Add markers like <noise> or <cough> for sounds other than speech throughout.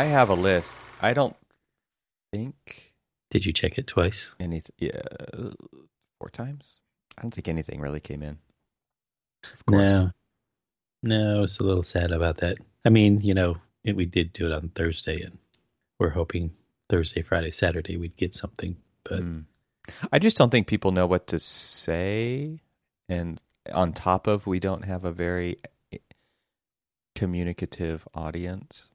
I have a list. I don't think Did you check it twice? anything. Yeah, four times. I don't think anything really came in. Of course. No. No, I was a little sad about that. I mean, you know, it, we did do it on Thursday, and we're hoping Thursday, Friday, Saturday we'd get something. But Mm. I just don't think people know what to say. And on top of, we don't have a very eh, communicative audience,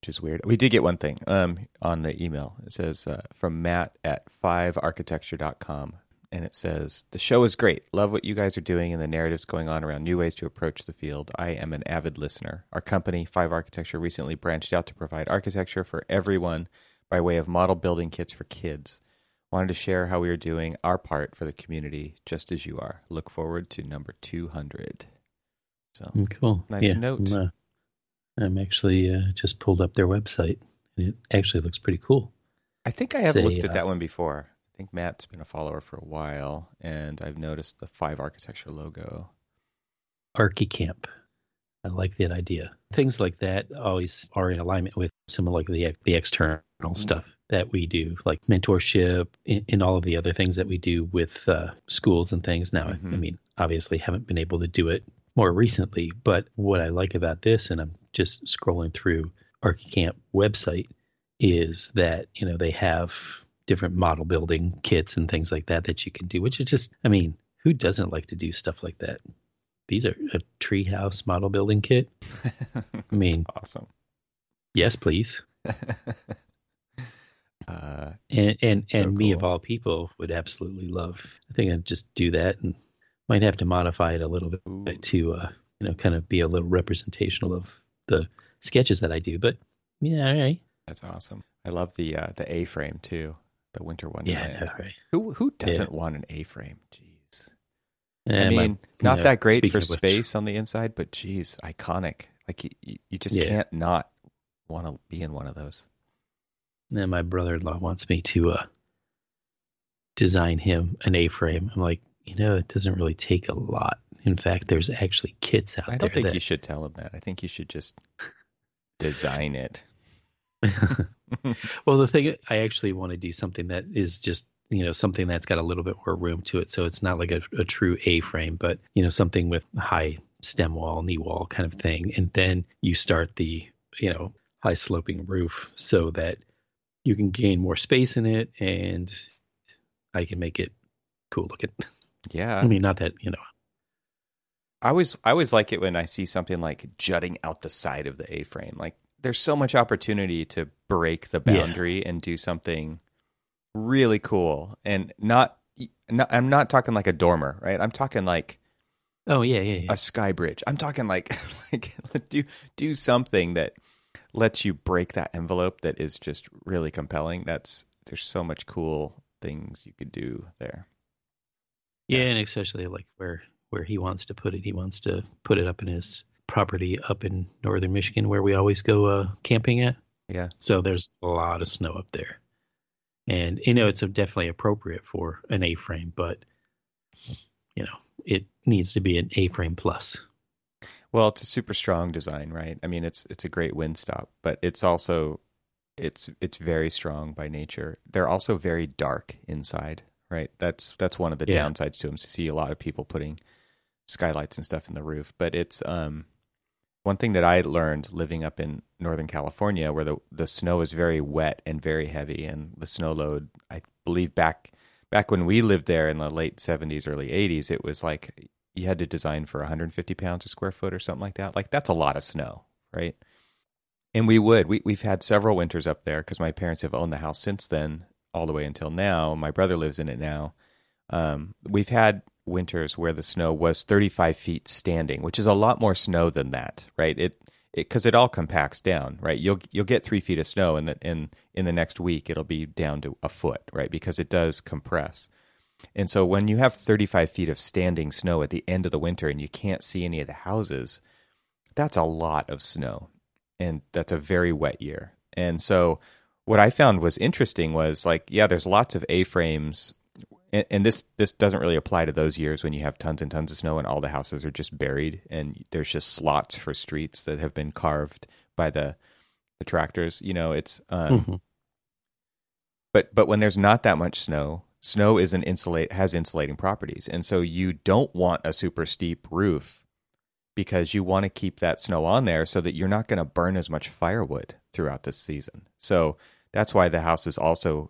which is weird. We did get one thing um, on the email. It says uh, from Matt at 5architecture.com. And it says, The show is great. Love what you guys are doing and the narratives going on around new ways to approach the field. I am an avid listener. Our company, Five Architecture, recently branched out to provide architecture for everyone by way of model building kits for kids. Wanted to share how we are doing our part for the community, just as you are. Look forward to number 200. So, mm, cool. Nice yeah, note. I'm, uh, I'm actually uh, just pulled up their website, and it actually looks pretty cool. I think I have Say, looked at uh, that one before. I think Matt's been a follower for a while, and I've noticed the Five Architecture logo. ArchiCamp. I like that idea. Things like that always are in alignment with some of like the the external stuff that we do, like mentorship and, and all of the other things that we do with uh, schools and things. Now, I Mhm. mean, obviously, haven't been able to do it more recently, but what I like about this, and I'm just scrolling through ArchiCamp website, is that you know they have different model building kits and things like that that you can do, which is just, I mean, who doesn't like to do stuff like that? These are a treehouse model building kit. <laughs> I mean, awesome. yes, please. <laughs> uh, And and and So me of all people would absolutely love. I think I'd just do that and might have to modify it a little bit ooh, to uh, you know kind of be a little representational of the sketches that I do. But yeah, all right. that's awesome. I love the uh, the A frame too. The Winter one, Yeah, Wonderland. all right. Who who doesn't want an A frame? Jeez. I my- mean, not know, that great for which- space on the inside, but geez, iconic. Like you, you, you just Yeah. can't not want to be in one of those. And my brother-in-law wants me to uh, design him an A-frame. I'm like, you know, it doesn't really take a lot. In fact, there's actually kits out I there don't think that you should tell him that. I think you should just design it. <laughs> <laughs> well, the thing I actually want to do something that is just you know something that's got a little bit more room to it, so it's not like a, a true A frame, but you know something with high stem wall, knee wall kind of thing, and then you start the you know high sloping roof so that you can gain more space in it, and I can make it cool looking. <laughs> Yeah. I mean, not that you know. I always I always like it when I see something like jutting out the side of the A frame. Like there's so much opportunity to break the Yeah. boundary and do something really cool and not, not I'm not talking like a dormer, right? I'm talking like Oh yeah, yeah, yeah. a sky bridge. I'm talking like <laughs> like do do something that lets you break that envelope that is just really compelling. That's there's so much cool things you could do there. Yeah, and especially like where where he wants to put it. He wants to put it up in his property up in northern Michigan where we always go uh, camping at. Yeah. So there's a lot of snow up there. And you know it's definitely appropriate for an A-frame, but you know, it needs to be an A-frame plus. Well, it's a super strong design, right? I mean, it's it's a great wind stop, but it's also it's it's very strong by nature. They're also very dark inside, right? That's that's one of the Yeah. downsides to them. To see a lot of people putting skylights and stuff in the roof, but it's um one thing that I learned living up in Northern California, where the the snow is very wet and very heavy, and the snow load, I believe back back when we lived there in the late seventies, early eighties, it was like you had to design for 150 pounds a square foot or something like that. Like that's a lot of snow, right? And we would we we've had several winters up there because my parents have owned the house since then, all the way until now. My brother lives in it now. Um, we've had winters where the snow was 35 feet standing, which is a lot more snow than that, right? It because it, all compacts down, right? You'll you'll get three feet of snow, and in in the next week it'll be down to a foot, right? Because it does compress. And so when you have 35 feet of standing snow at the end of the winter and you can't see any of the houses, that's a lot of snow. And that's a very wet year. And so what I found was interesting was like, yeah, there's lots of A-frames and, and this this doesn't really apply to those years when you have tons and tons of snow and all the houses are just buried and there's just slots for streets that have been carved by the the tractors. You know, it's um, Mhm. but but when there's not that much snow, snow is an insulate has insulating properties, and so you don't want a super steep roof because you want to keep that snow on there so that you're not going to burn as much firewood throughout the season. So that's why the houses also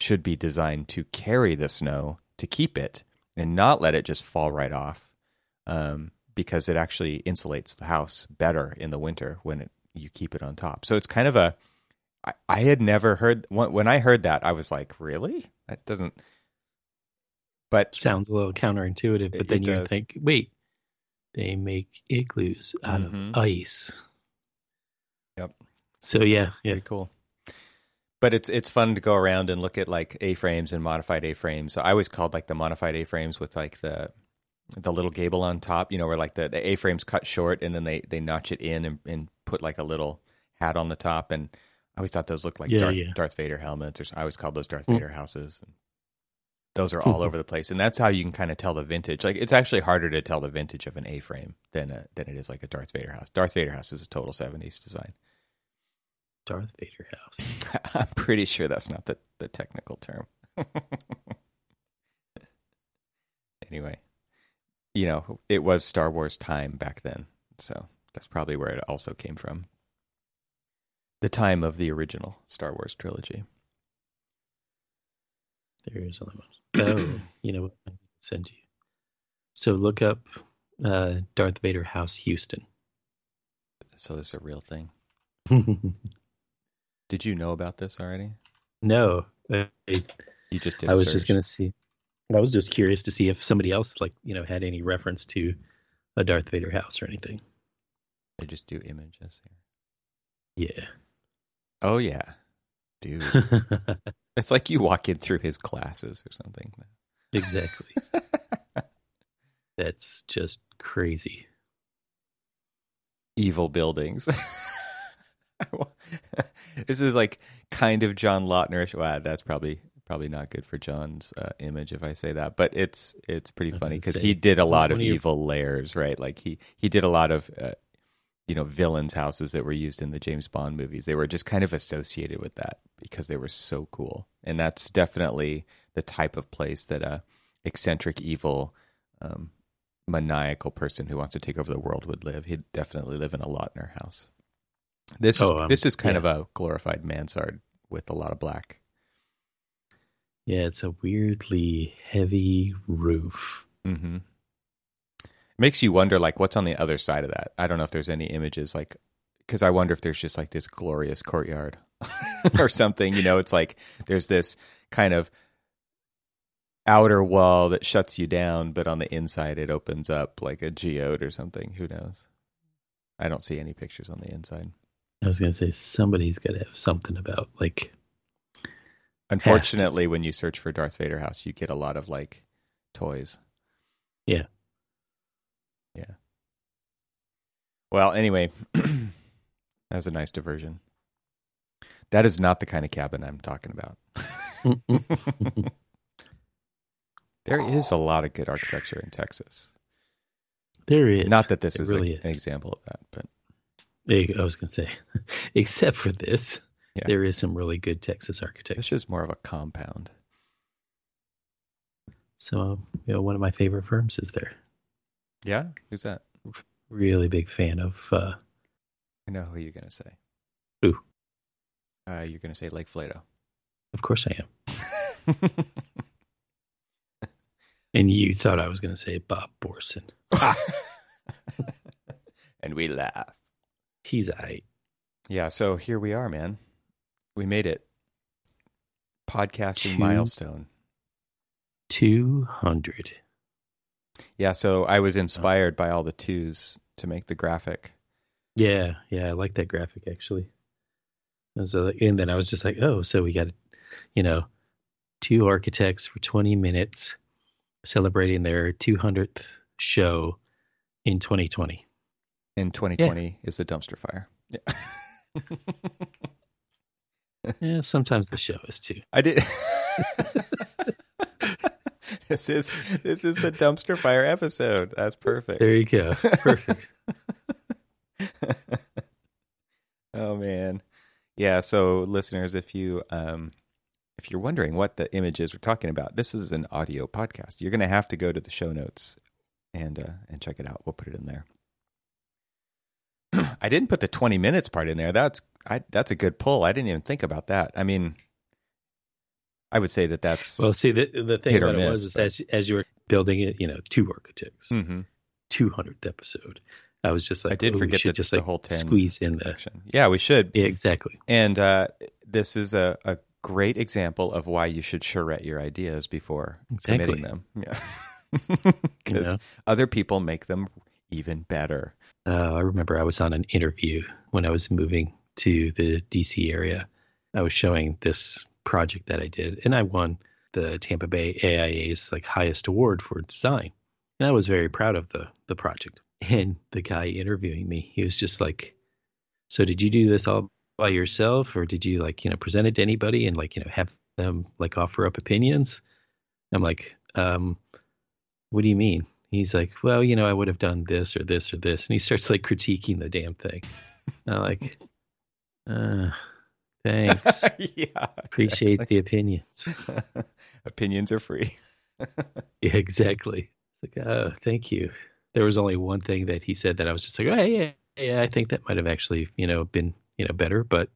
should be designed to carry the snow to keep it and not let it just fall right off, um, because it actually insulates the house better in the winter when it, you keep it on top. So it's kind of a I, I had never heard when when I heard that I was like, really? That doesn't. But Sounds a little counterintuitive, but then you does. think, wait, they make igloos out Mhm. of ice. Yep. So yeah, yeah. pretty cool. But it's it's fun to go around and look at like A frames and modified A frames. So I always called like the modified A frames with like the the little gable on top, you know, where like the, the A frames cut short and then they, they notch it in and, and put like a little hat on the top. And I always thought those looked like Yeah, Darth, yeah. Darth Vader helmets, or I always called those Darth Mm. Vader houses. Those are all mm-hmm. over the place, and that's how you can kind of tell the vintage. Like it's actually harder to tell the vintage of an A frame than a, than it is like a Darth Vader house. Darth Vader house is a total seventies design. Darth Vader house. <laughs> I'm pretty sure that's not the, the technical term. <laughs> anyway, you know, it was Star Wars time back then. So that's probably where it also came from. The time of the original Star Wars trilogy. There is another one. Oh, you know? I send you. So look up uh, Darth Vader House Houston. So this is a real thing. <laughs> Did you know about this already? no, I, You just did. I was just gonna see. I was just curious to see if somebody else, like you know, had any reference to a Darth Vader house or anything. They just do images here. Yeah. Oh yeah, dude. it's like you walk in through his classes or something. <laughs> exactly. That's just crazy. evil buildings. <laughs> this is like kind of John Lautnerish. Wow, that's probably probably not good for John's uh, image if I say that, but it's it's pretty funny because he did a lot of evil layers, right? Like he he did a lot of uh, you know villains' houses that were used in the James Bond movies. They were just kind of associated with that because they were so cool, and that's definitely the type of place that a eccentric evil. Um, maniacal person who wants to take over the world would live. He'd definitely live in a Lautner house. This is Oh, um, this is kind yeah. of a glorified mansard with a lot of black. Yeah, it's a weirdly heavy roof. Mm-hmm. Makes you wonder, like, what's on the other side of that? I don't know if there's any images, like, because I wonder if there's just like this glorious courtyard <laughs> or something. You know, it's like there's this kind of outer wall that shuts you down, but on the inside it opens up like a geode or something. Who knows? I don't see any pictures on the inside. I was gonna say somebody's got to have something about like Unfortunately, when you search for Darth Vader house, you get a lot of like toys. Yeah. Yeah. Well, anyway, <clears throat> that was a nice diversion. That is not the kind of cabin I'm talking about. <laughs> there is a lot of good architecture in Texas. there is Not that this is, really a- an example of that, but I was gonna say, <laughs> except for this, Yeah. there is some really good Texas architecture. this is more of a compound. So, you know, one of my favorite firms is there. Yeah? Who's that? Really big fan of. uh I know who you're going to say. Who? Uh, you're going to say Lake Flato. Of course, I am. <laughs> And you thought I was gonna say Bob Borson. <laughs> and we laugh. He's I. Yeah, so here we are, man. We made it. Podcasting Two- milestone. Two hundred. Yeah, so I was oh. inspired by all the twos to make the graphic. Yeah, yeah, I like that graphic actually. And so, and then I was just like, oh, so we got, you know, two architects for 20 minutes celebrating their 200th show in 2020. In 2020 is the dumpster fire. Yeah. <laughs> Yeah, sometimes the show is too. I did. <laughs> this is this is the dumpster fire episode. That's perfect. There you go. Perfect. <laughs> oh man. Yeah, so listeners, if you um, if you're wondering what the image is we're talking about, this is an audio podcast. You're going to have to go to the show notes and uh, and check it out. We'll put it in there. <clears throat> I didn't put the 20 minutes part in there. That's I that's a good pull. I didn't even think about that. I mean, I would say that that's well. See, the the thing about it miss, was is but- as as you were building it, you know, two architects, Mhm. two hundredth episode. I was just like, I did oh, forget the, just the like whole 10 squeeze in the. Yeah, we should. yeah, exactly. And uh, this is a, a great example of why you should charrette your ideas before Exactly. committing them. Yeah. <laughs> Because know? other people make them even better. Uh, I remember I was on an interview when I was moving to the DC area. I was showing this project that I did, and I won the Tampa Bay AIA's like highest award for design, and I was very proud of the the project. <laughs> And the guy interviewing me, he was just like, "So did you do this all by yourself, or did you like you know present it to anybody and like you know have them like offer up opinions?" I'm like, um, "What do you mean?" He's like, "Well, you know, I would have done this or this or this," and he starts like critiquing the damn thing. I'm like, uh, "Thanks, <laughs> yeah. appreciate exactly. the opinions." <laughs> Opinions are free. <laughs> Yeah, exactly. It's like, oh, thank you. There was only one thing that he said that I was just like, oh, yeah, yeah, I think that might have actually, you know, been, you know, better. But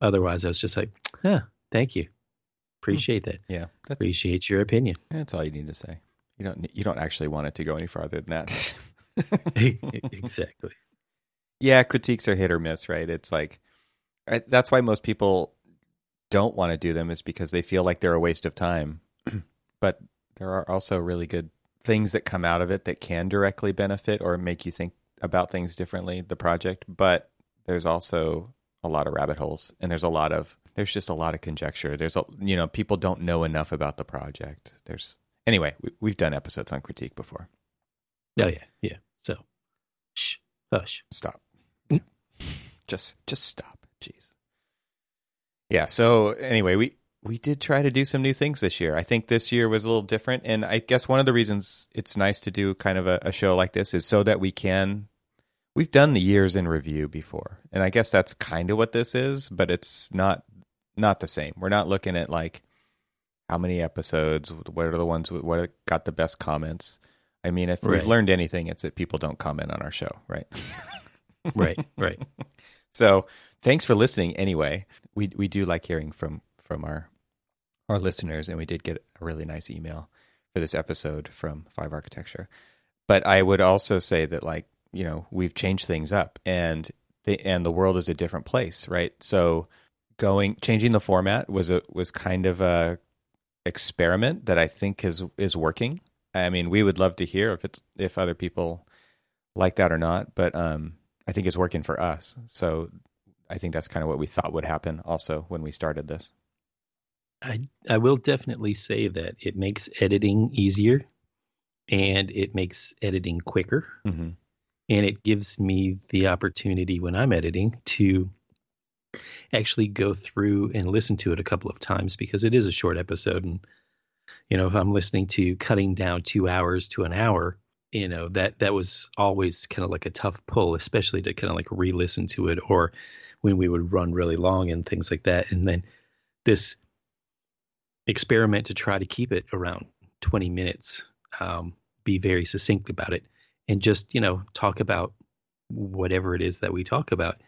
otherwise, I was just like, huh, thank you. Appreciate that. Yeah. That's, Appreciate your opinion. that's all you need to say. You don't you don't actually want it to go any farther than that. exactly. yeah, critiques are hit or miss, right? It's like I, that's why most people don't want to do them is because they feel like they're a waste of time. <clears throat> but there are also really good things that come out of it that can directly benefit or make you think about things differently, the project, but there's also a lot of rabbit holes and there's a lot of there's just a lot of conjecture. There's a you know, people don't know enough about the project. There's anyway, we, we've done episodes on critique before. Oh, yeah. Yeah. So, shh, hush. stop. Mm. just just stop. Jeez. Yeah, so anyway, we we did try to do some new things this year. I think this year was a little different and I guess one of the reasons it's nice to do kind of a, a show like this is so that we can we've done the years in review before. And I guess that's kind of what this is, but it's not not the same. We're not looking at like how many episodes, what are the ones what got the best comments. I mean, if we've learned anything, it's that people don't comment on our show, right? Right. Right. <laughs> So thanks for listening. Anyway, we we do like hearing from from our our listeners, and we did get a really nice email for this episode from Five Architecture. But I would also say that like you know we've changed things up, and the and the world is a different place, right? So going changing the format was a was kind of a experiment that I think is is working. I mean, we would love to hear if it's if other people like that or not, but um, I think it's working for us. So I think that's kind of what we thought would happen also when we started this. I I will definitely say that it makes editing easier and it makes editing quicker. Mm-hmm. and it gives me the opportunity when I'm editing to actually go through and listen to it a couple of times because it is a short episode and you know if I'm listening to cutting down 2 hours to an hour you know that that was always kind of like a tough pull especially to kind of like re-listen to it or when we would run really long and things like that. And then this experiment to try to keep it around 20 minutes um, be very succinct about it and just you know talk about whatever it is that we talk about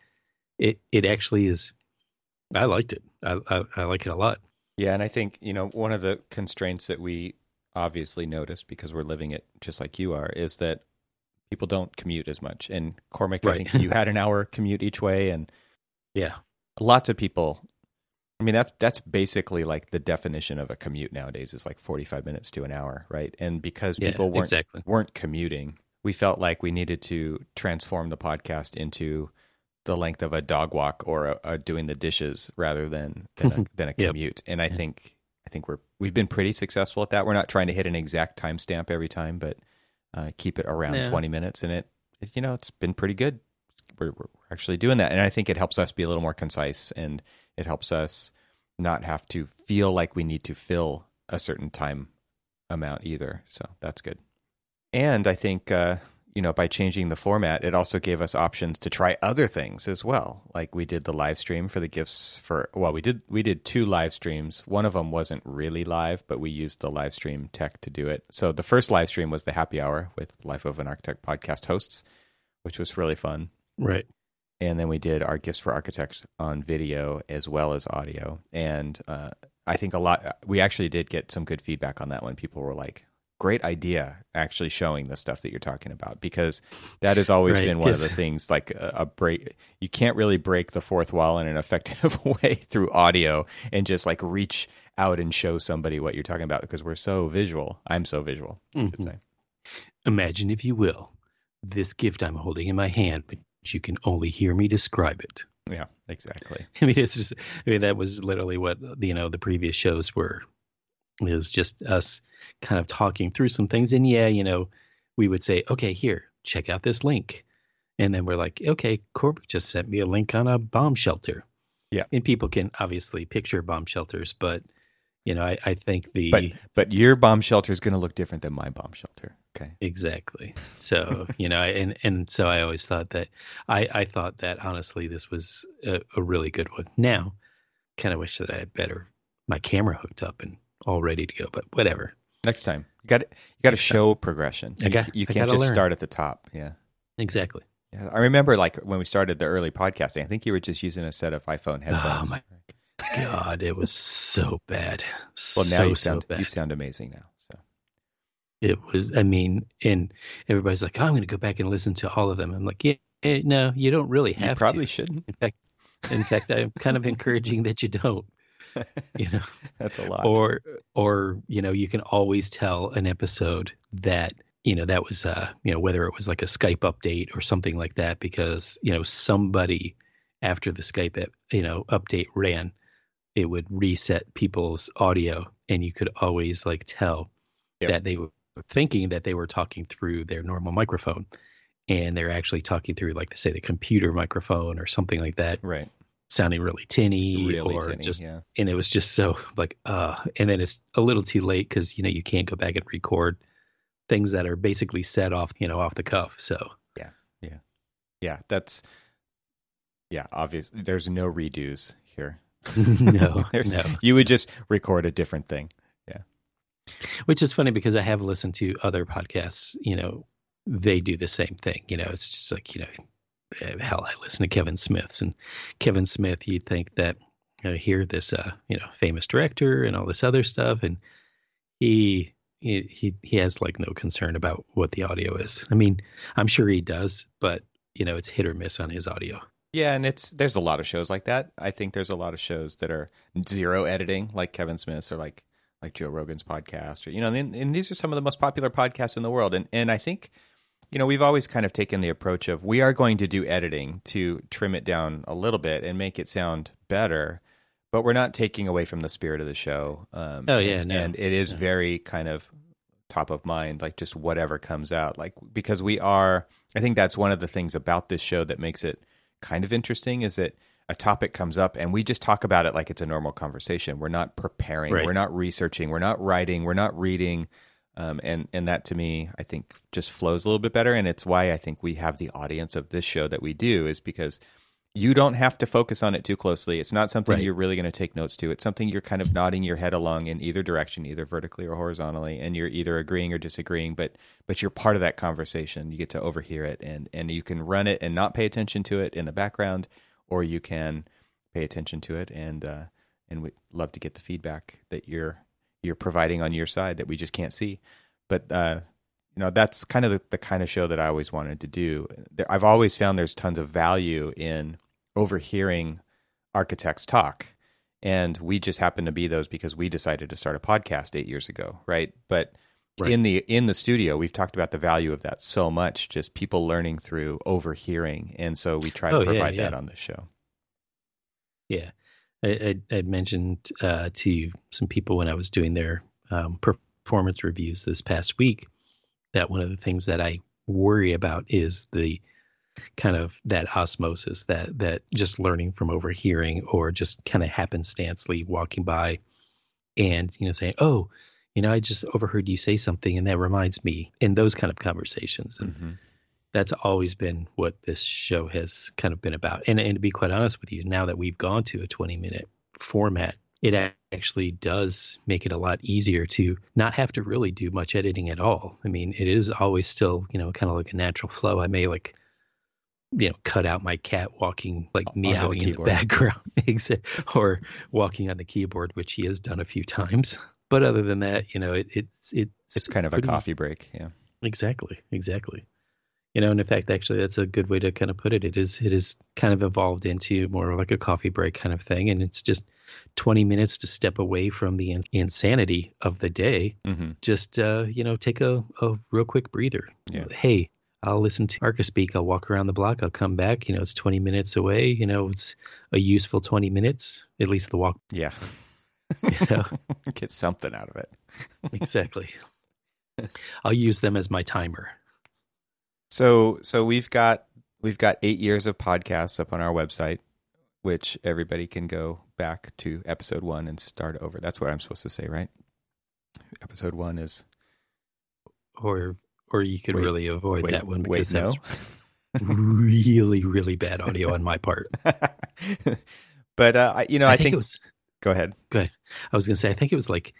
it it actually is i liked it. I i, I like it a lot. Yeah, and I think you know one of the constraints that we obviously notice because we're living it just like you are is that people don't commute as much. And Cormac, I think you <laughs> had an hour commute each way, and yeah lots of people. I mean, that's that's basically like the definition of a commute nowadays is like forty five minutes to an hour, right? And because yeah people weren't exactly weren't commuting, we felt like we needed to transform the podcast into the length of a dog walk or a, a doing the dishes rather than than a, <laughs> than a Yep. commute. And I Yeah. think I think we're we've been pretty successful at that. We're not trying to hit an exact timestamp every time, but uh, keep it around No. twenty minutes. And it, it you know it's been pretty good. We're, we're actually doing that, and I think it helps us be a little more concise, and it helps us not have to feel like we need to fill a certain time amount either. So that's good. And I think uh, you know, by changing the format, it also gave us options to try other things as well. Like we did the live stream for the gifts for well, we did we did two live streams. One of them wasn't really live, but we used the live stream tech to do it. So the first live stream was the happy hour with Life of an Architect podcast hosts, which was really fun. Right. And then we did our gifts for architects on video as well as audio. And uh, I think a lot we actually did get some good feedback on that one. People were like, great idea actually showing the stuff that you're talking about because that has always right, been one of the things like a, a, break you can't really break the fourth wall in an effective <laughs> way through audio and just like reach out and show somebody what you're talking about because we're so visual i'm so visual mm-hmm. imagine if you will this gift i'm holding in my hand but you can only hear me describe it yeah exactly <laughs> i mean it's just i mean that was literally what you know the previous shows were is just us kind of talking through some things. And yeah, you know, we would say, okay, here, check out this link. And then we're like, okay, Corbett just sent me a link on a bomb shelter. Yeah. And people can obviously picture bomb shelters, but you know, I, I think the But but your bomb shelter is gonna look different than my bomb shelter. Okay. Exactly. So, <laughs> you know, and and so I always thought that I, I thought that honestly this was a, a really good one. Now, kind of wish that I had better my camera hooked up and all ready to go, but whatever. Next time, you got you got to show progression. You, got, you can't just learn. start at the top. Yeah, exactly. Yeah, I remember like when we started the early podcasting. I think you were just using a set of iPhone oh, headphones. Oh my god, it was so bad. Well, now so, you sound so you sound amazing now. It was. I mean, and everybody's like, oh, "I'm going to go back and listen to all of them." I'm like, "Yeah, eh, no, you don't really have. To. You probably to. shouldn't. In fact, in fact, I'm kind of encouraging that you don't. <laughs> you know that's a lot or or you know you can always tell an episode that you know that was uh you know whether it was like a skype update or something like that because you know somebody after the skype you know update ran it would reset people's audio and you could always like tell yep. that they were thinking that they were talking through their normal microphone and they're actually talking through like say the computer microphone or something like that right. sounding really tinny really or tinny, just yeah. and it was just so like uh and then it's a little too late because you know you can't go back and record things that are basically set off you know off the cuff so. Yeah yeah. Yeah that's yeah obviously there's no redos here. <laughs> No, <laughs> no. you would just record a different thing which is funny because i have listened to other podcasts you know they do the same thing you know it's just like you know uh, hell, I listen to Kevin Smith's and Kevin Smith. You'd think that you know, hear this, uh, you know, famous director and all this other stuff, and he he he has like no concern about what the audio is. I mean, I'm sure he does, but you know, it's hit or miss on his audio. Yeah, and it's there's a lot of shows like that. I think there's a lot of shows that are zero editing, like Kevin Smith's or like like Joe Rogan's podcast, or you know, and, and these are some of the most popular podcasts in the world. And and I think you know, we've always kind of taken the approach of we are going to do editing to trim it down a little bit and make it sound better, but we're not taking away from the spirit of the show. Um, oh yeah, and, no. and it is no. very kind of top of mind, like just whatever comes out, like because we are. I think that's one of the things about this show that makes it kind of interesting is that a topic comes up and we just talk about it like it's a normal conversation. We're not preparing, right. we're not researching, we're not writing, we're not reading um, and and that to me, I think, just flows a little bit better, and it's why I think we have the audience of this show that we do is because you don't have to focus on it too closely. It's not something right. you're really going to take notes to. It's something you're kind of nodding your head along in either direction, either vertically or horizontally, and you're either agreeing or disagreeing. But but you're part of that conversation. You get to overhear it, and and you can run it and not pay attention to it in the background, or you can pay attention to it and uh, and we love to get the feedback that you're you're providing on your side that we just can't see. But uh, you know, that's kind of the, the kind of show that I always wanted to do. I've always found there's tons of value in overhearing architects talk. And we just happen to be those because we decided to start a podcast eight years ago, right? But right. in the in the studio, we've talked about the value of that so much, just people learning through overhearing, and so we try to oh, provide yeah, yeah. that on the show. Yeah, I, I, would mentioned uh, to some people when I was doing their um, performance reviews this past week that one of the things that I worry about is the kind of that osmosis that that just learning from overhearing or just kind of happenstancely walking by and you know saying oh you know i just overheard you say something and that reminds me in those kind of conversations and mm-hmm. that's always been what this show has kind of been about. And and to be quite honest with you, now that we've gone to a 20 minute format, it actually does make it a lot easier to not have to really do much editing at all. I mean, it is always still, you know, kind of like a natural flow. I may like you know, cut out my cat walking like meowing the in the background, <laughs> or walking on the keyboard, which he has done a few times. But other than that, you know, it, it's it's it's kind of a coffee break. Yeah, exactly, exactly. You know and in fact actually that's a good way to kind of put it. It is it is kind of evolved into more like a coffee break kind of thing and it's just 20 minutes to step away from the insanity of the day. Mm-hmm. just uh, you know take a, a real quick breather. Yeah. hey i'll listen to archispeak i'll walk around the block. I'll come back. You know it's 20 minutes away. You know it's a useful 20 minutes at least the walk. Yeah <laughs> you know? <laughs> get something out of it <laughs> exactly i'll use them as my timer so so we've got we've got eight years of podcasts up on our website, which everybody can go back to episode one and start over. That's what I'm supposed to say, right? Episode one is, or or you could wait, really avoid wait, that one because wait, that's no? really really bad audio on my part. but uh, you know, I, I think, think, it was. Go ahead. Go ahead. I was going to say, I think it was like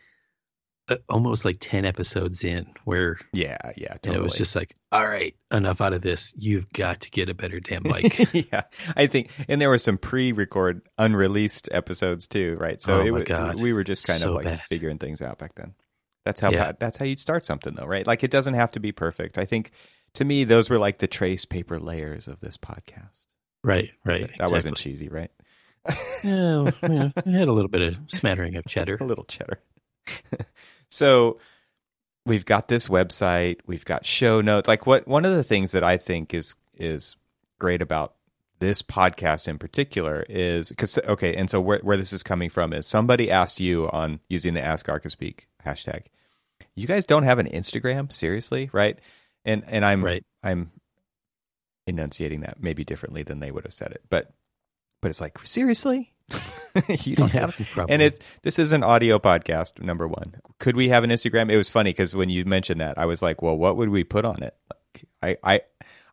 uh, almost like 10 episodes in where yeah yeah totally. and it was just like all right enough out of this you've got to get a better damn <laughs> mic yeah i think and there were some pre-record unreleased episodes too right so oh it, God. we were just kind so of like bad. figuring things out back then that's how yeah. that's how you'd start something though right like it doesn't have to be perfect i think to me those were like the trace paper layers of this podcast right right that exactly. wasn't cheesy right yeah, yeah, it had a little bit of smattering of cheddar <laughs> a little cheddar <laughs> so we've got this website, we've got show notes. Like what one of the things that I think is is great about this podcast in particular is because okay, and so where where this is coming from is somebody asked you on using the Ask Archispeak hashtag. You guys don't have an Instagram, seriously, right? And and I'm right. I'm enunciating that maybe differently than they would have said it, but but it's like seriously, <laughs> you don't have, and it's this is an audio podcast. Number one, could we have an Instagram? It was funny because when you mentioned that, I was like, well, what would we put on it? Like, I, I,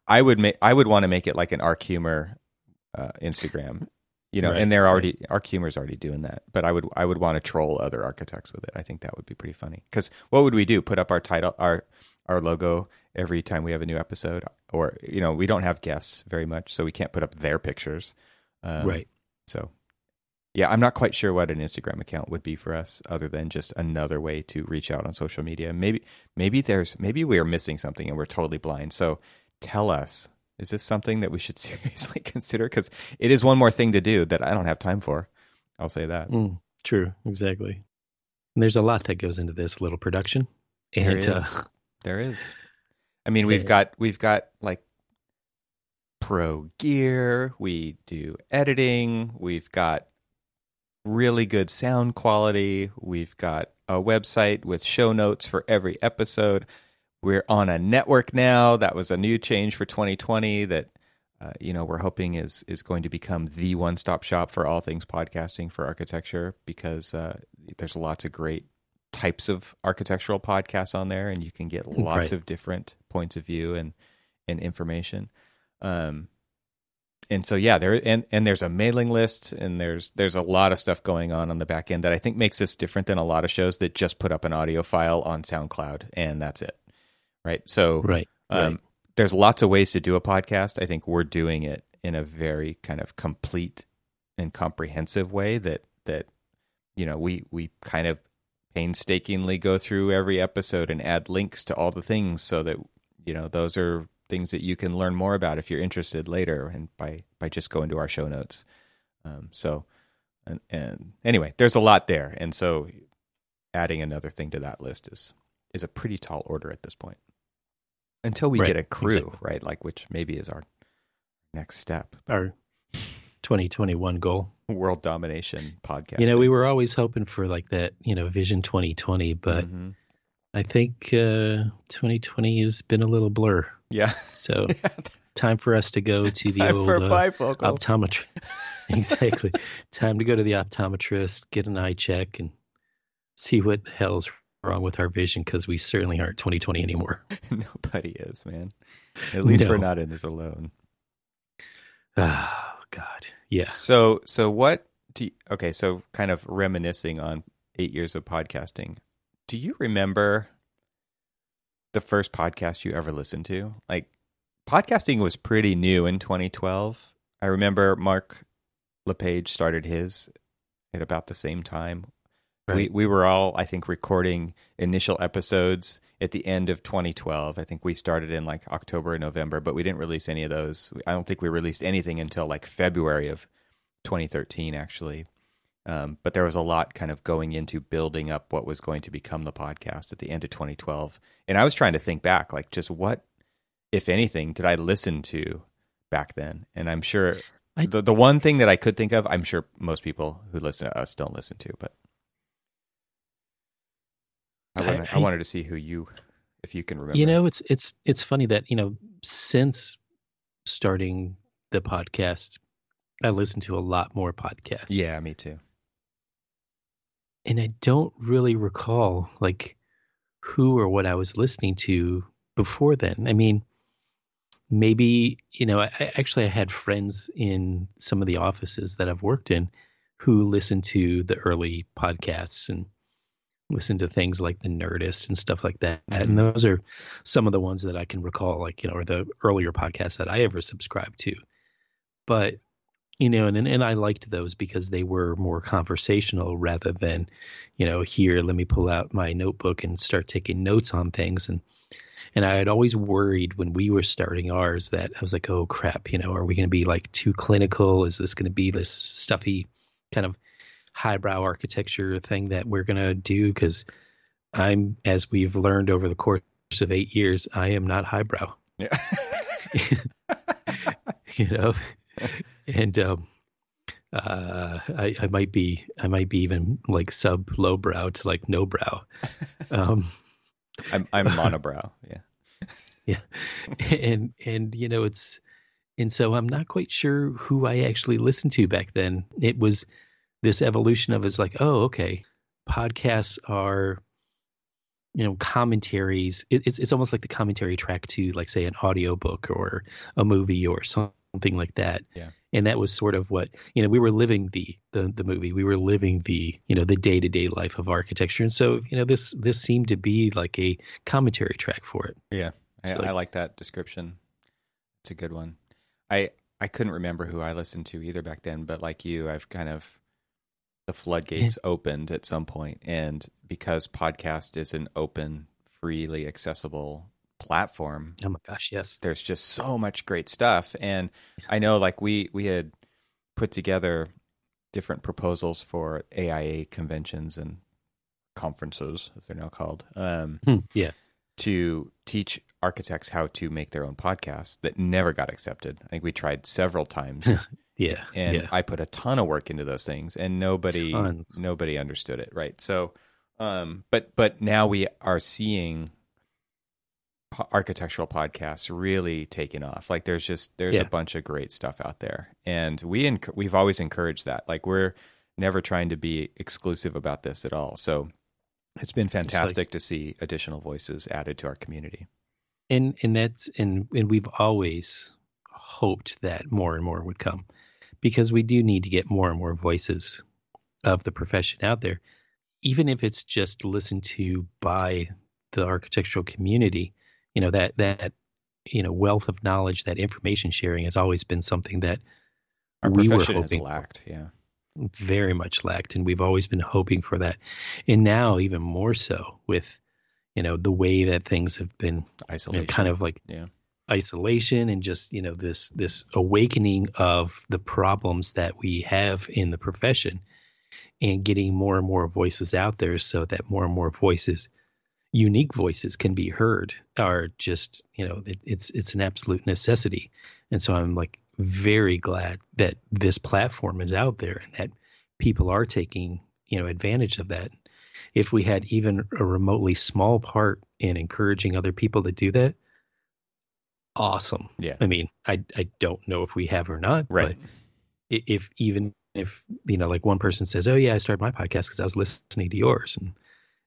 I would make, I would want to make it like an Arc Humor uh, Instagram, you know, right, and they're already right. Arc Humor's already doing that. But I would, I would want to troll other architects with it. I think that would be pretty funny. Because what would we do? Put up our title, our our logo every time we have a new episode, or you know, we don't have guests very much, so we can't put up their pictures. Um, right. So yeah, I'm not quite sure what an Instagram account would be for us, other than just another way to reach out on social media. Maybe, maybe there's, maybe we are missing something and we're totally blind. So, tell us, is this something that we should <laughs> seriously consider? Because it is one more thing to do that I don't have time for. I'll say that. Mm, true, exactly. And there's a lot that goes into this little production. And, there is. Uh, there is. I mean, we've got we've got like pro gear. We do editing. We've got really good sound quality. We've got a website with show notes for every episode. We're on a network now. That was a new change for 2020 that uh, you know we're hoping is is going to become the one stop shop for all things podcasting for architecture because uh, there's lots of great types of architectural podcasts on there, and you can get lots right. of different points of view and and information. Um, and so yeah, there and and there's a mailing list and there's there's a lot of stuff going on on the back end that I think makes this different than a lot of shows that just put up an audio file on SoundCloud and that's it. Right? So right, um, right. there's lots of ways to do a podcast. I think we're doing it in a very kind of complete and comprehensive way that that you know, we we kind of painstakingly go through every episode and add links to all the things so that you know, those are things that you can learn more about if you're interested later, and by by just going to our show notes. Um, so, and, and anyway, there's a lot there, and so adding another thing to that list is is a pretty tall order at this point. Until we right. get a crew, exactly. right? Like which maybe is our next step. Our 2021 goal. World domination podcast. You know, we were always hoping for like that, you know, Vision 2020, but mm-hmm. I think uh, 2020 has been a little blur. Yeah. So <laughs> time for us to go <laughs> to the old uh, optometrist. <laughs> exactly. time to go to the optometrist, get an eye check, and see what the hell's wrong with our vision because we certainly aren't 2020 anymore. Nobody is, man. At least No. we're not in this alone. <sighs> Oh God, yeah. So, so what do you, okay, so kind of reminiscing on 8 years of podcasting. Do you remember the first podcast you ever listened to? Like podcasting was pretty new in 2012. I remember Mark LePage started his at about the same time. We we were all I think recording initial episodes at the end of 2012. I think we started in like October and November, but we didn't release any of those. I don't think we released anything until like February of 2013 actually. Um, but there was a lot kind of going into building up what was going to become the podcast at the end of 2012. And I was trying to think back, like just what, if anything, did I listen to back then? And I'm sure I- the the one thing that I could think of, I'm sure most people who listen to us don't listen to, but I I- wanted, I, I- wanted to see who you, if you can remember. You know, it's it's it's funny that you know since starting the podcast, I listen to a lot more podcasts. yeah, me too. And I don't really recall like who or what I was listening to before then. I mean, maybe you know, I, actually I had friends in some of the offices that I've worked in who listened to the early podcasts and listened to things like the Nerdist and stuff like that. Mhm. And those are some of the ones that I can recall, like you know, or the earlier podcasts that I ever subscribed to. But you know, and and I liked those because they were more conversational rather than, you know, here let me pull out my notebook and start taking notes on things and and I had always worried when we were starting ours that I was like, oh crap, you know, are we going to be like too clinical? Is this going to be this stuffy kind of highbrow architecture thing that we're going to do? Because I'm, as we've learned over the course of eight years, I am not highbrow Yeah. <laughs> you know <laughs> and um uh I, I might be i might be even like sub low brow to like no brow <laughs> um I'm I'm <laughs> monobrow. Yeah. Yeah, and and you know it's and so i'm not quite sure who i actually listened to back then it was this evolution of is like oh okay podcasts are you know commentaries it, it's it's almost like the commentary track to like say an audiobook or a movie or something like that Yeah. and that was sort of what you know we were living the the, the movie we were living the you know the day-to-day life of architecture and so you know this this seemed to be like a commentary track for it Yeah, I, So, like- I like that description. It's a good one. I I couldn't remember who I listened to either back then, but like you, I've kind of the floodgates <laughs> opened at some point, and because podcast is an open, freely accessible platform, oh my gosh yes there's just so much great stuff. And I know, like we we had put together different proposals for AIA conventions and conferences, as they're now called. Um, Hmm, yeah to teach architects how to make their own podcasts that never got accepted. I think we tried several times <laughs> yeah and yeah I put a ton of work into those things and nobody Tons. nobody understood it, right? So um but but now we are seeing architectural podcasts really taking off. Like there's just there's Yeah. a bunch of great stuff out there. And we enc- we've always encouraged that. Like we're never trying to be exclusive about this at all. So it's been fantastic to see additional voices added to our community. and and that's and and we've always hoped that more and more would come because we do need to get more and more voices of the profession out there even if it's just listened to by the architectural community you know that that you know wealth of knowledge that information sharing has always been something that Our we were profession has hoping for. lacked, yeah. very much lacked and we've always been hoping for that and now even more so with you know the way that things have been you know, kind of like yeah. isolation and just you know this this awakening of the problems that we have in the profession and getting more and more voices out there so that more and more voices unique voices can be heard are just you know it, it's it's an absolute necessity and so i'm like very glad that this platform is out there and that people are taking you know advantage of that if we had even a remotely small part in encouraging other people to do that awesome Yeah. i mean i i don't know if we have or not Right. but if even if you know like one person says oh yeah i started my podcast because i was listening to yours and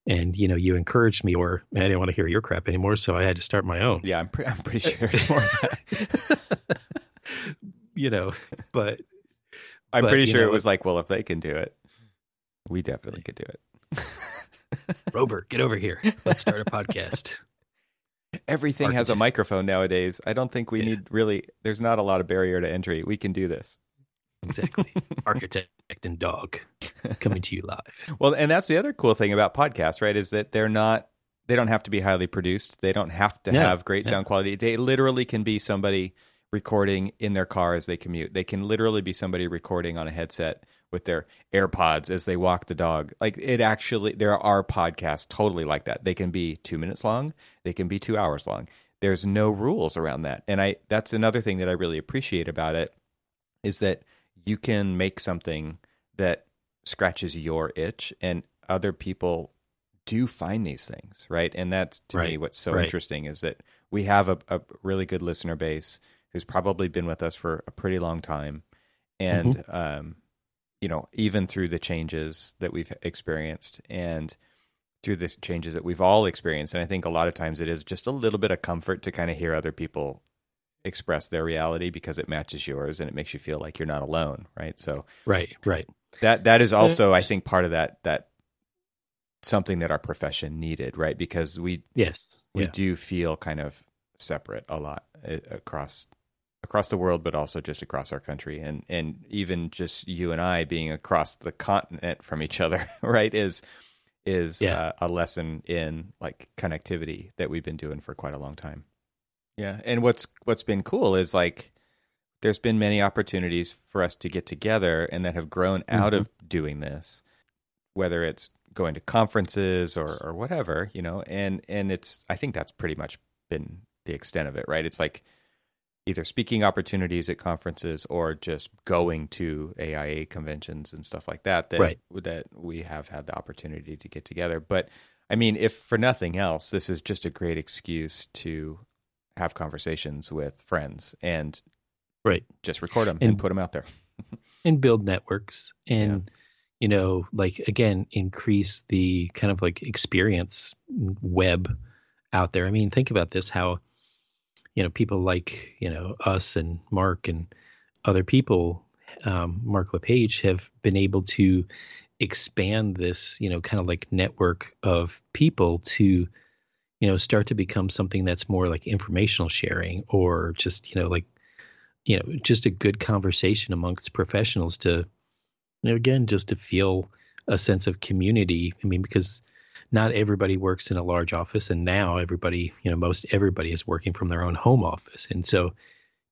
and you know you encouraged me or i didn't want to hear your crap anymore so i had to start my own Yeah, I'm, pre- I'm pretty sure it's more that. <laughs> you know but I'm But, pretty sure know, it was like, well, if they can do it, we definitely could do it. <laughs> robert get over here let's start a podcast Everything has a microphone nowadays. I don't think we Yeah. need really. There's not a lot of barrier to entry. We can do this. Exactly <laughs> architect and dog coming to you live <laughs> Well, and that's the other cool thing about podcasts, right? Is that they're not. They don't have to be highly produced. They don't have to No, have great no. sound quality. They literally can be somebody recording in their car as they commute. They can literally be somebody recording on a headset with their AirPods as they walk the dog. Like it actually, there are podcasts totally like that. They can be two minutes long. They can be two hours long. There's no rules around that, and I. That's another thing that I really appreciate about it is that you can make something that scratches your itch and other people do find these things right and that's to me what's so right. interesting is that we have a, a really good listener base who's probably been with us for a pretty long time and Mm-hmm. um you know even through the changes that we've experienced and through the changes that we've all experienced and i think a lot of times it is just a little bit of comfort to kind of hear other people express their reality because it matches yours and it makes you feel like you're not alone right? So right right. that that is also i think part of that that something that our profession needed right? Because we yes we yeah. do feel kind of separate a lot uh, across across the world but also just across our country. And and even just you and I being across the continent from each other <laughs> right is is Yeah. uh, a lesson in like connectivity that we've been doing for quite a long time yeah and what's what's been cool is like there's been many opportunities for us to get together and that have grown out Mhm. of doing this whether it's going to conferences or or whatever you know and and it's i think that's pretty much been the extent of it right it's like either speaking opportunities at conferences or just going to AIA conventions and stuff like that that Right. that we have had the opportunity to get together but i mean if for nothing else this is just a great excuse to have conversations with friends and right. just record them and, And- put them out there. <laughs> and build networks and you know like again increase the kind of like experience web out there. I mean think about this how you know people like you know us and mark and other people um, mark lepage have been able to expand this you know kind of like network of people to you know start to become something that's more like informational sharing or just you know like you know just a good conversation amongst professionals to you know again just to feel a sense of community. I mean because not everybody works in a large office and now everybody you know most everybody is working from their own home office. And so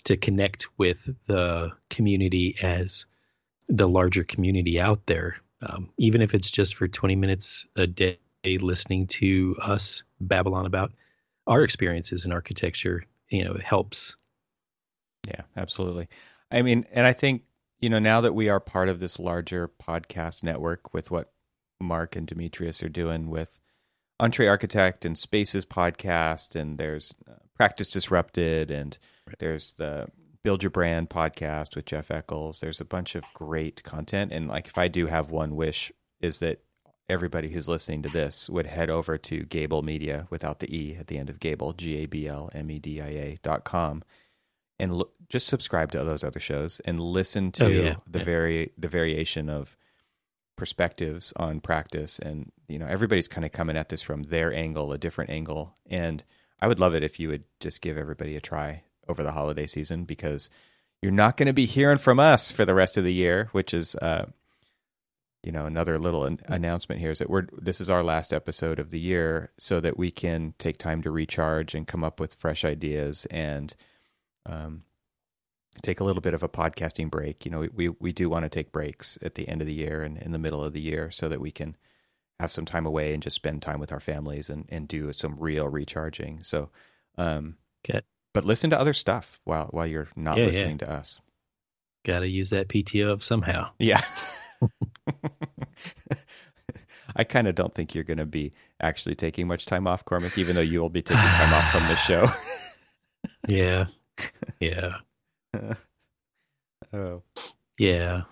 to connect with the community as the larger community out there um, even if it's just for 20 minutes a day listening to us babble on about our experiences in architecture you know it helps Yeah, absolutely. I mean, and I think, you know, now that we are part of this larger podcast network with what Mark and Demetrius are doing with EntreArchitect and Spaces podcast, and there's uh, Practice Disrupted, and Right. there's the Build Your Brand podcast with Jeff Echols. There's a bunch of great content. And like, if I do have one wish, is that everybody who's listening to this would head over to Gabl Media without the E at the end of Gable, G A B L M E D I A dot com and look, just subscribe to those other shows and listen to Oh, yeah. the Yeah. very the variation of perspectives on practice and you know everybody's kind of coming at this from their angle a different angle and i would love it if you would just give everybody a try over the holiday season because you're not going to be hearing from us for the rest of the year which is uh you know another little an- announcement here is that we're this is our last episode of the year so that we can take time to recharge and come up with fresh ideas and um, take a little bit of a podcasting break. You know, we we do want to take breaks at the end of the year and in the middle of the year so that we can have some time away and just spend time with our families and and do some real recharging. So, um, Okay. but listen to other stuff while while you're not Yeah, yeah. listening to us. got to use that pto up somehow Yeah. <laughs> <laughs> I kind of don't think you're going to be actually taking much time off, Cormac, even though you will be taking time off from the show. <laughs> yeah yeah <laughs> oh. yeah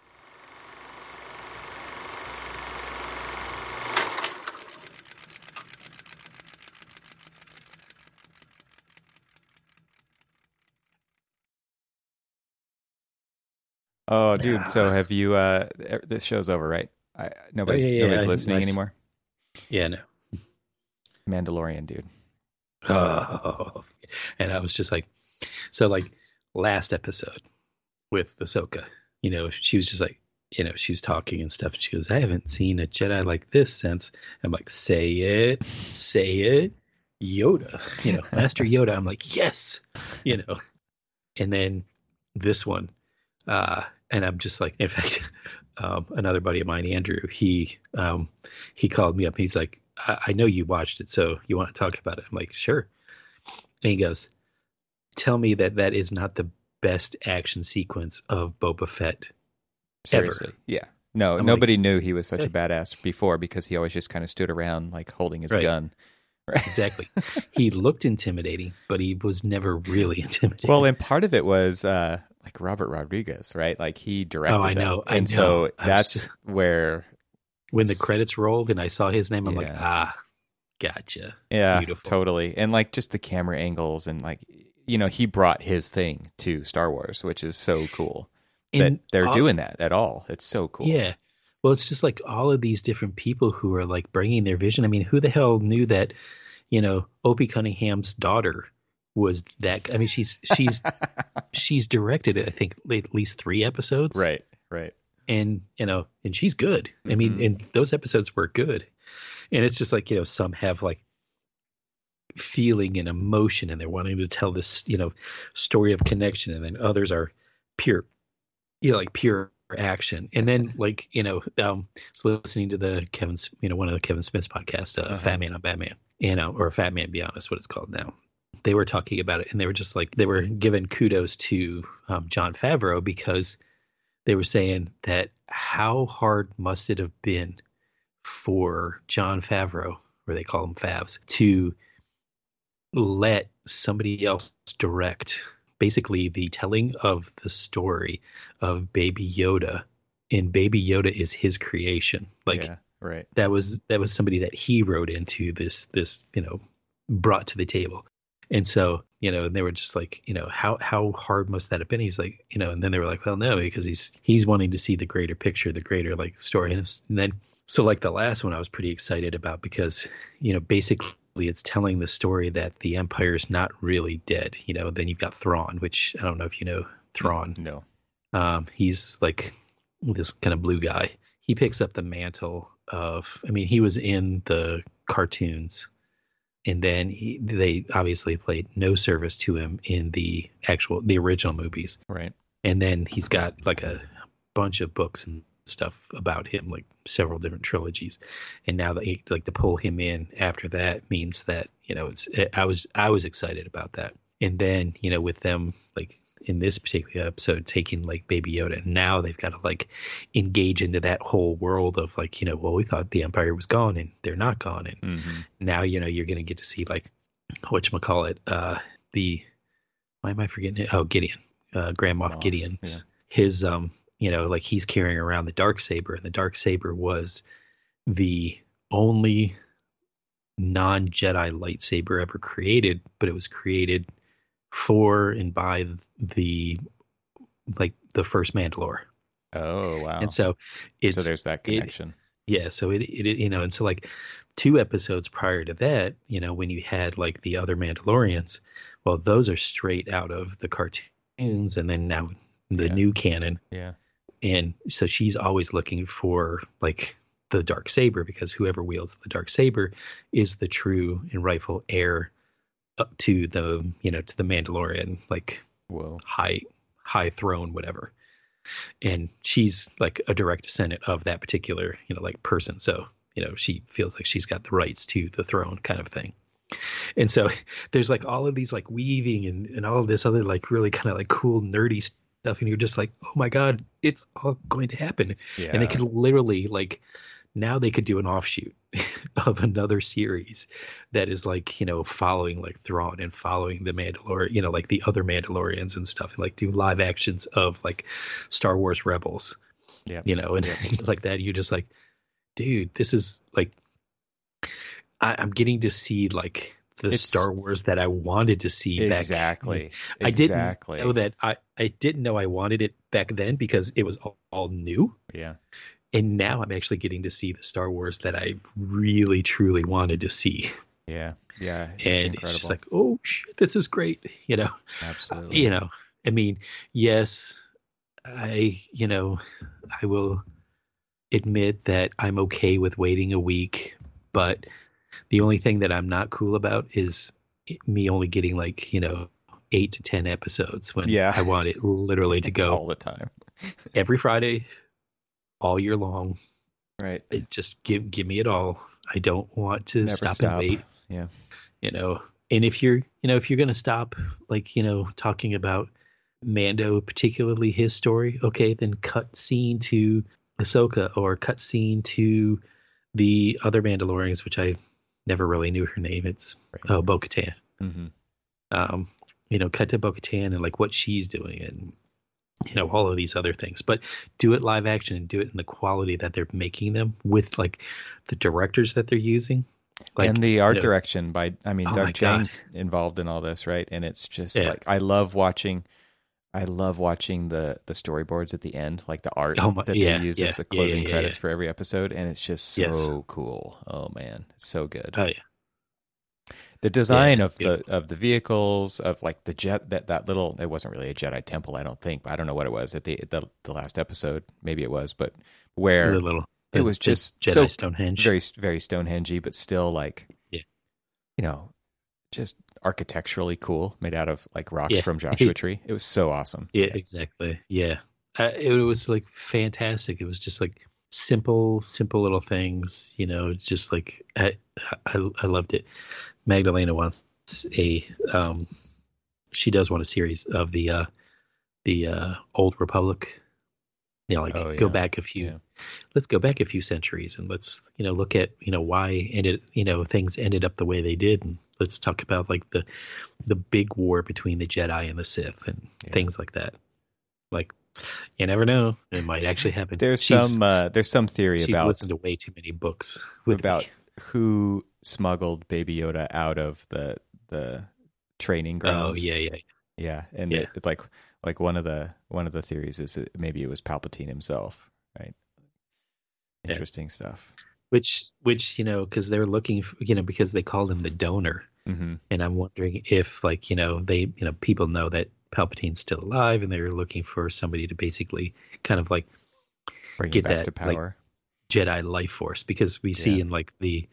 Oh, dude. So have you? uh This show's over, right? I, nobody's Oh, yeah, yeah, nobody's listening anymore. Yeah, no. Mandalorian, dude. Oh, <laughs> and I was just like, so like last episode with Ahsoka, you know, she was just like, you know, she was talking and stuff, and she goes, "I haven't seen a Jedi like this since." I'm like, "Say it, say it, Yoda." You know, Master <laughs> Yoda. I'm like, "Yes," you know, and then this one, uh, and I'm just like, in fact, <laughs> um, another buddy of mine, Andrew, he um, he called me up. He's like, I, I know you watched it, so you want to talk about it? I'm like, sure. And he goes, tell me that that is not the best action sequence of Boba Fett. Ever. Seriously, yeah. No, I'm nobody knew he was such a Eh. badass before because he always just kind of stood around like holding his Right. gun. <laughs> Right. Exactly. he looked intimidating, but he was never really <laughs> intimidating. Well, and part of it was uh like Robert Rodriguez, right? Like he directed. Oh, I them. know, I and know. so I was that's just- where, when the credits rolled and I saw his name, I'm like, ah, gotcha. yeah, Beautiful. totally, and like just the camera angles and like you know he brought his thing to Star Wars, which is so cool that they're all- doing that at all. It's so cool. Yeah. Well, it's just like all of these different people who are like bringing their vision. I mean, who the hell knew that, you know, Opie Cunningham's daughter was that? I mean, she's she's <laughs> she's directed I think at least three episodes, right, right. And you know, and she's good. I mean, Mhm. and those episodes were good. And it's just like you know, some have like feeling and emotion, and they're wanting to tell this you know story of connection, and then others are pure, you know, like pure action. And then <laughs> like you know, um, so listening to the Kevin, S- you know, one of the Kevin Smith's podcast, uh, Uh-huh. Fat Man on Batman, you know, or Fat Man Beyond is what it's called now. They were talking about it, and they were just like they were giving kudos to um, Jon Favreau because they were saying that how hard must it have been for Jon Favreau, or they call him Favs, to let somebody else direct basically the telling of the story of Baby Yoda, and Baby Yoda is his creation. Like yeah, right. that was that was somebody that he wrote into this this you know brought to the table and so you know and they were just like you know how how hard must that have been he's like you know and then they were like well no because he's he's wanting to see the greater picture the greater like story and, it's- and then so like the last one i was pretty excited about because you know basically it's telling the story that the empire is not really dead you know then you've got thrawn which i don't know if you know thrawn No. um, he's like this kind of blue guy. He picks up the mantle of. I mean, he was in the cartoons, and then he, they obviously played no service to him in the actual the original movies. Right. And then he's got like a bunch of books and stuff about him, like several different trilogies. And now that he, like to pull him in after that means that you know it's. I was I was excited about that. And then you know with them like in this particular episode taking like baby yoda and now they've got to like engage into that whole world of like you know well we thought the empire was gone and they're not gone and hmm now you know you're going to get to see like what you call it uh the why am i forgetting it? Oh gideon uh grand moff Moff, gideon's yeah. his um you know like he's carrying around the dark saber and the dark saber was the only non-jedi lightsaber ever created but it was created for and by the like the first mandalore Oh wow. and so it's so there's that it- connection. yeah so it, it you know and so like two episodes prior to that you know when you had like the other mandalorians well those are straight out of the cartoons and then now the Yeah. new canon yeah. and so she's always looking for like the dark saber because whoever wields the dark saber is the true and rightful heir up to the you know to the mandalorian like Whoa. high high throne whatever. And she's like a direct descendant of that particular you know like person. So you know she feels like she's got the rights to the throne kind of thing. And so <laughs> there's like all of these like weaving and, and all of this other like really kind of like cool nerdy stuff. And you're just like oh my god it's all going to happen. Yeah. and it could literally like now they could do an offshoot <laughs> of another series that is like you know following like Thrawn and following the Mandalorian, you know, like the other Mandalorians and stuff, and like do live actions of like Star Wars Rebels, Yep. you know, and <laughs> like that. You're just like, dude, this is like, I, I'm getting to see like the It's- Star Wars that I wanted to see back. exactly. I didn't exactly. know that I, I didn't know I wanted it back then because it was all, all new. Yeah. And now I'm actually getting to see the Star Wars that I really truly wanted to see. Yeah. Yeah. It's and incredible. it's just like, oh shit, this is great. You know, Absolutely. you know, I mean, yes, I, you know, I will admit that I'm okay with waiting a week, but the only thing that I'm not cool about is me only getting like, you know, eight to 10 episodes when Yeah. I want it literally <laughs> to go all the time. every Friday, all year long. Right. It just give, give me it all. I don't want to Never stop, stop. and wait. Yeah. you know and if you're you know if you're going to stop like you know talking about mando particularly his story okay then cut scene to ahsoka or cut scene to the other mandalorians which i never really knew her name it's Right. oh bo-katan hmm um you know cut to bo-katan and like what she's doing and you know all of these other things but do it live action and do it in the quality that they're making them with like the directors that they're using like and the art you know, direction by I mean Oh Doug God. Involved in all this, right? And it's just Yeah. like I love watching I love watching the the storyboards at the end, like the art Oh my- that yeah, they use yeah, as the closing credits for every episode and it's just so Yes. cool. Oh man, so good. oh yeah the design yeah, of the of the vehicles of like the jet that that little it wasn't really a Jedi temple, I don't think. I don't know what it was at the the, the last episode. Maybe it was, but where the little it was just Jedi so Stonehenge. very very Stonehengey, but still like Yeah. you know, just architecturally cool, made out of like rocks Yeah. from <laughs> Joshua Tree. It was so awesome. yeah, exactly. Yeah, uh, it was like fantastic. It was just like simple, simple little things. You know, just like I, I, I loved it. Magdalena wants a, um, she does want a series of the, uh, the uh, old Republic. You know, like Oh, go yeah. back a few. Yeah. Let's go back a few centuries and let's you know look at you know why ended you know things ended up the way they did and let's talk about like the the big war between the Jedi and the Sith and Yeah. things like that. Like you never know, it might actually happen. There's She's- some uh, there's some theory she's about listened to way too many books about me. who smuggled Baby Yoda out of the the training grounds. Oh grounds. yeah, yeah, Yeah, and Yeah. It, it's like like one of the one of the theories is that maybe it was Palpatine himself, right? Yeah. Interesting stuff. which which you know because they're looking for, you know because they called him the donor hmm and I'm wondering if like you know they you know people know that Palpatine's still alive and they're looking for somebody to basically kind of like Bring Get back that, to like. Jedi life force because we see Yeah. in like the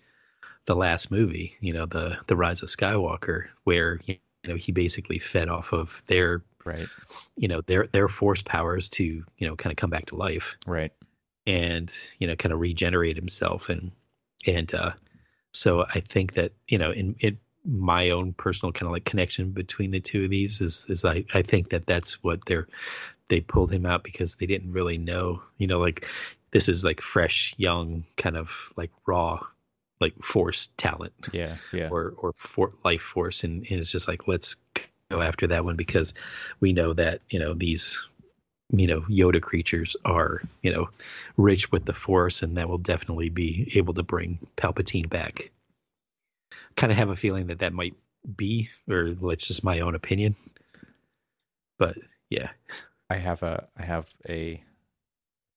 the last movie, you know, the the Rise of Skywalker, where you know he basically fed off of their right, you know their their force powers to you know kind of come back to life right. and you know kind of regenerate himself and and uh so I think that you know in in my own personal kind of like connection between the two of these is is I I think that that's what they're they pulled him out because they didn't really know you know like this is like fresh young kind of like raw like force talent. Yeah, yeah, or or for life force. And, and it's just like let's go after that one because we know that you know these you know yoda creatures are you know rich with the force and that will definitely be able to bring palpatine back. Kind of have a feeling that that might be or it's just my own opinion. But yeah. I have a I have a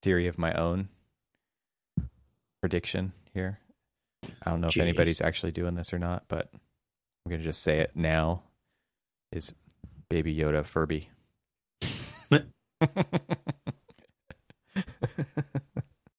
theory of my own prediction here. I don't know if anybody's actually doing this or not, but I'm gonna just say it now. Is Baby Yoda Furby? <laughs> <laughs>